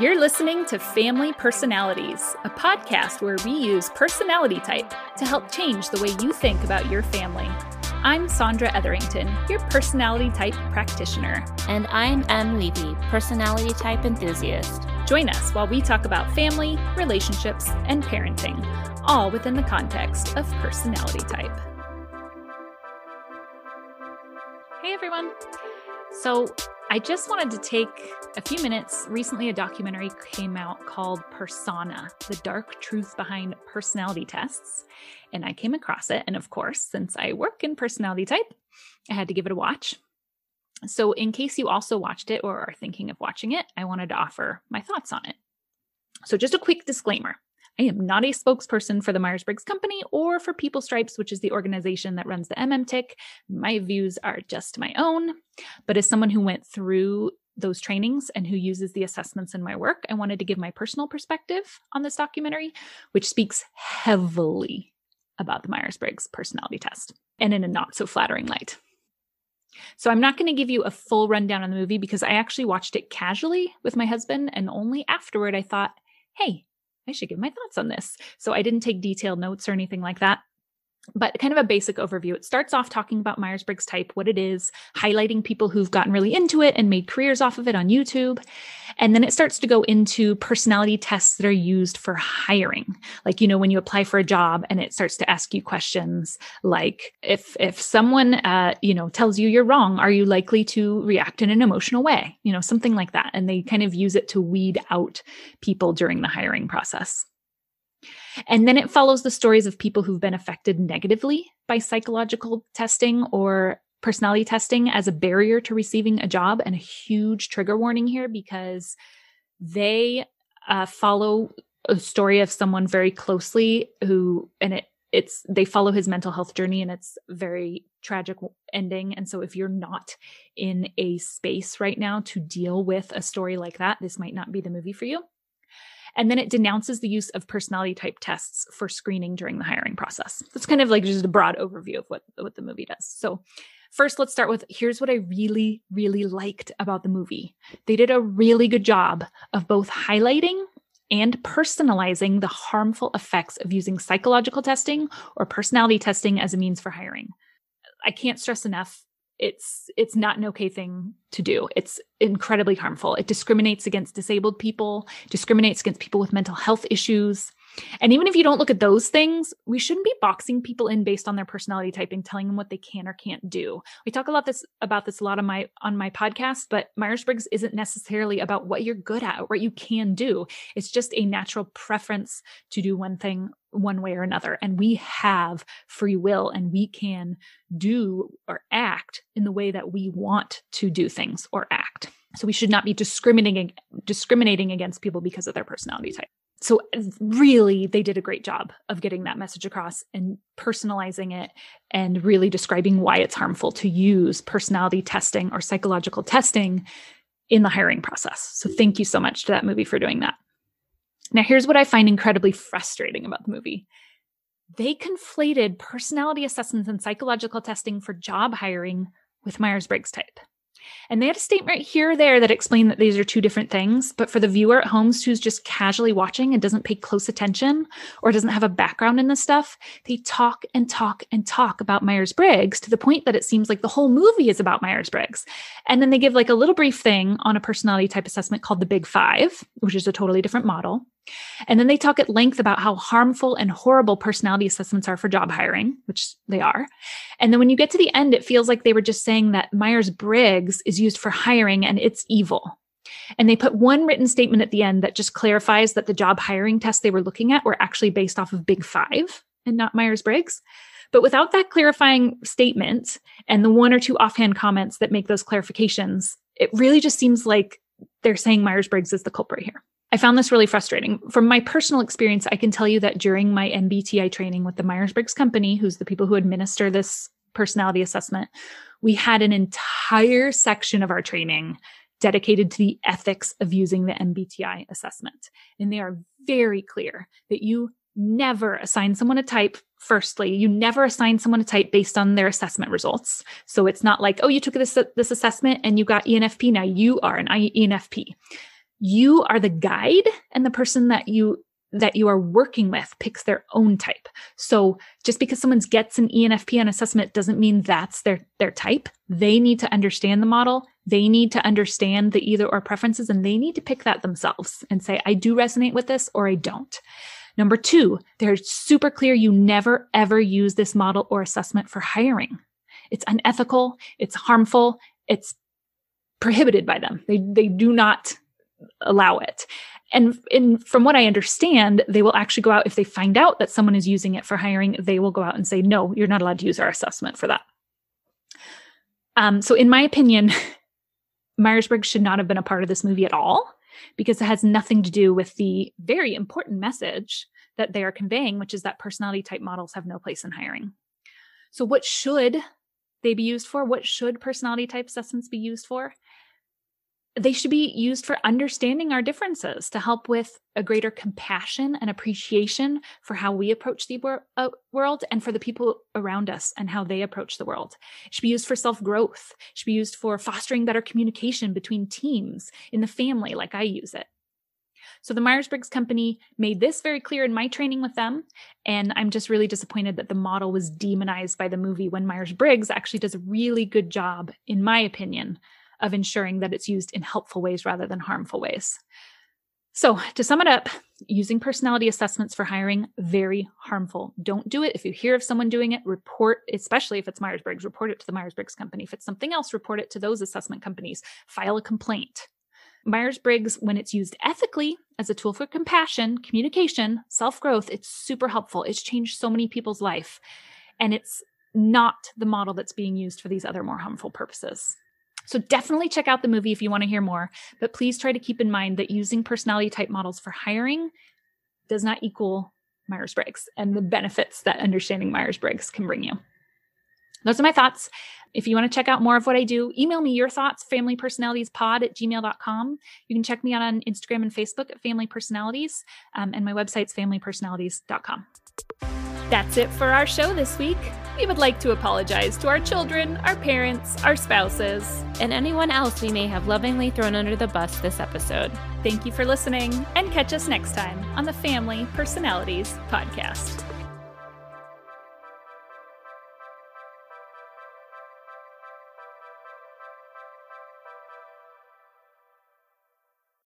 You're listening to Family Personalities, a podcast where we use personality type to help change the way you think about your family. I'm Sandra Etherington, your personality type practitioner. And I'm Em Levy, personality type enthusiast. Join us while we talk about family, relationships, and parenting, all within the context of personality type. Hey everyone. So, I just wanted to take a few minutes. Recently, a documentary came out called Persona The Dark Truth Behind Personality Tests. And I came across it. And of course, since I work in personality type, I had to give it a watch. So, in case you also watched it or are thinking of watching it, I wanted to offer my thoughts on it. So, just a quick disclaimer I am not a spokesperson for the Myers Briggs Company or for People Stripes, which is the organization that runs the MMTIC. My views are just my own. But as someone who went through those trainings and who uses the assessments in my work, I wanted to give my personal perspective on this documentary, which speaks heavily about the Myers Briggs personality test and in a not so flattering light. So I'm not going to give you a full rundown on the movie because I actually watched it casually with my husband. And only afterward, I thought, hey, I should give my thoughts on this. So I didn't take detailed notes or anything like that but kind of a basic overview. It starts off talking about Myers Briggs type, what it is, highlighting people who've gotten really into it and made careers off of it on YouTube. And then it starts to go into personality tests that are used for hiring. Like, you know, when you apply for a job and it starts to ask you questions like, if, if someone, uh, you know, tells you you're wrong, are you likely to react in an emotional way? You know, something like that. And they kind of use it to weed out people during the hiring process. And then it follows the stories of people who've been affected negatively by psychological testing or personality testing as a barrier to receiving a job. And a huge trigger warning here because they uh, follow a story of someone very closely who, and it, it's they follow his mental health journey and it's very tragic ending and so if you're not in a space right now to deal with a story like that this might not be the movie for you and then it denounces the use of personality type tests for screening during the hiring process. That's kind of like just a broad overview of what, what the movie does. So First, let's start with here's what I really, really liked about the movie. They did a really good job of both highlighting and personalizing the harmful effects of using psychological testing or personality testing as a means for hiring. I can't stress enough it's it's not an okay thing to do it's incredibly harmful it discriminates against disabled people discriminates against people with mental health issues and even if you don't look at those things, we shouldn't be boxing people in based on their personality typing, telling them what they can or can't do. We talk a lot this about this a lot on my on my podcast, but Myers-Briggs isn't necessarily about what you're good at what you can do. It's just a natural preference to do one thing one way or another. And we have free will and we can do or act in the way that we want to do things or act. So we should not be discriminating discriminating against people because of their personality type so really they did a great job of getting that message across and personalizing it and really describing why it's harmful to use personality testing or psychological testing in the hiring process. So thank you so much to that movie for doing that. Now here's what i find incredibly frustrating about the movie. They conflated personality assessments and psychological testing for job hiring with myers-briggs type and they had a statement here or there that explained that these are two different things. But for the viewer at home who's just casually watching and doesn't pay close attention or doesn't have a background in this stuff, they talk and talk and talk about Myers Briggs to the point that it seems like the whole movie is about Myers Briggs. And then they give like a little brief thing on a personality type assessment called the Big Five, which is a totally different model. And then they talk at length about how harmful and horrible personality assessments are for job hiring, which they are. And then when you get to the end, it feels like they were just saying that Myers Briggs is used for hiring and it's evil. And they put one written statement at the end that just clarifies that the job hiring tests they were looking at were actually based off of Big Five and not Myers Briggs. But without that clarifying statement and the one or two offhand comments that make those clarifications, it really just seems like they're saying Myers Briggs is the culprit here. I found this really frustrating. From my personal experience, I can tell you that during my MBTI training with the Myers Briggs Company, who's the people who administer this personality assessment, we had an entire section of our training dedicated to the ethics of using the MBTI assessment. And they are very clear that you never assign someone a type. Firstly, you never assign someone a type based on their assessment results. So it's not like, oh, you took this, this assessment and you got ENFP. Now you are an ENFP You are the guide and the person that you that you are working with picks their own type. So just because someone gets an ENFP on assessment doesn't mean that's their their type. They need to understand the model. They need to understand the either or preferences and they need to pick that themselves and say I do resonate with this or I don't. Number 2, they're super clear you never ever use this model or assessment for hiring. It's unethical, it's harmful, it's prohibited by them. They they do not allow it. And from what I understand, they will actually go out if they find out that someone is using it for hiring, they will go out and say, no, you're not allowed to use our assessment for that. Um, so, in my opinion, Myers Briggs should not have been a part of this movie at all because it has nothing to do with the very important message that they are conveying, which is that personality type models have no place in hiring. So, what should they be used for? What should personality type assessments be used for? They should be used for understanding our differences to help with a greater compassion and appreciation for how we approach the wor- uh, world and for the people around us and how they approach the world. It should be used for self growth. Should be used for fostering better communication between teams in the family, like I use it. So the Myers Briggs Company made this very clear in my training with them. And I'm just really disappointed that the model was demonized by the movie when Myers Briggs actually does a really good job, in my opinion, of ensuring that it's used in helpful ways rather than harmful ways. So, to sum it up, using personality assessments for hiring, very harmful. Don't do it. If you hear of someone doing it, report, especially if it's Myers Briggs, report it to the Myers Briggs company. If it's something else, report it to those assessment companies. File a complaint. Myers Briggs, when it's used ethically as a tool for compassion, communication, self growth, it's super helpful. It's changed so many people's life. And it's not the model that's being used for these other more harmful purposes. So definitely check out the movie if you want to hear more, but please try to keep in mind that using personality type models for hiring does not equal Myers Briggs and the benefits that understanding Myers Briggs can bring you. Those are my thoughts. If you want to check out more of what I do, email me your thoughts, familypersonalitiespod at gmail.com. You can check me out on Instagram and Facebook at Family Personalities, um, and my website's familypersonalities.com. That's it for our show this week. We would like to apologize to our children, our parents, our spouses, and anyone else we may have lovingly thrown under the bus this episode. Thank you for listening, and catch us next time on the Family Personalities Podcast.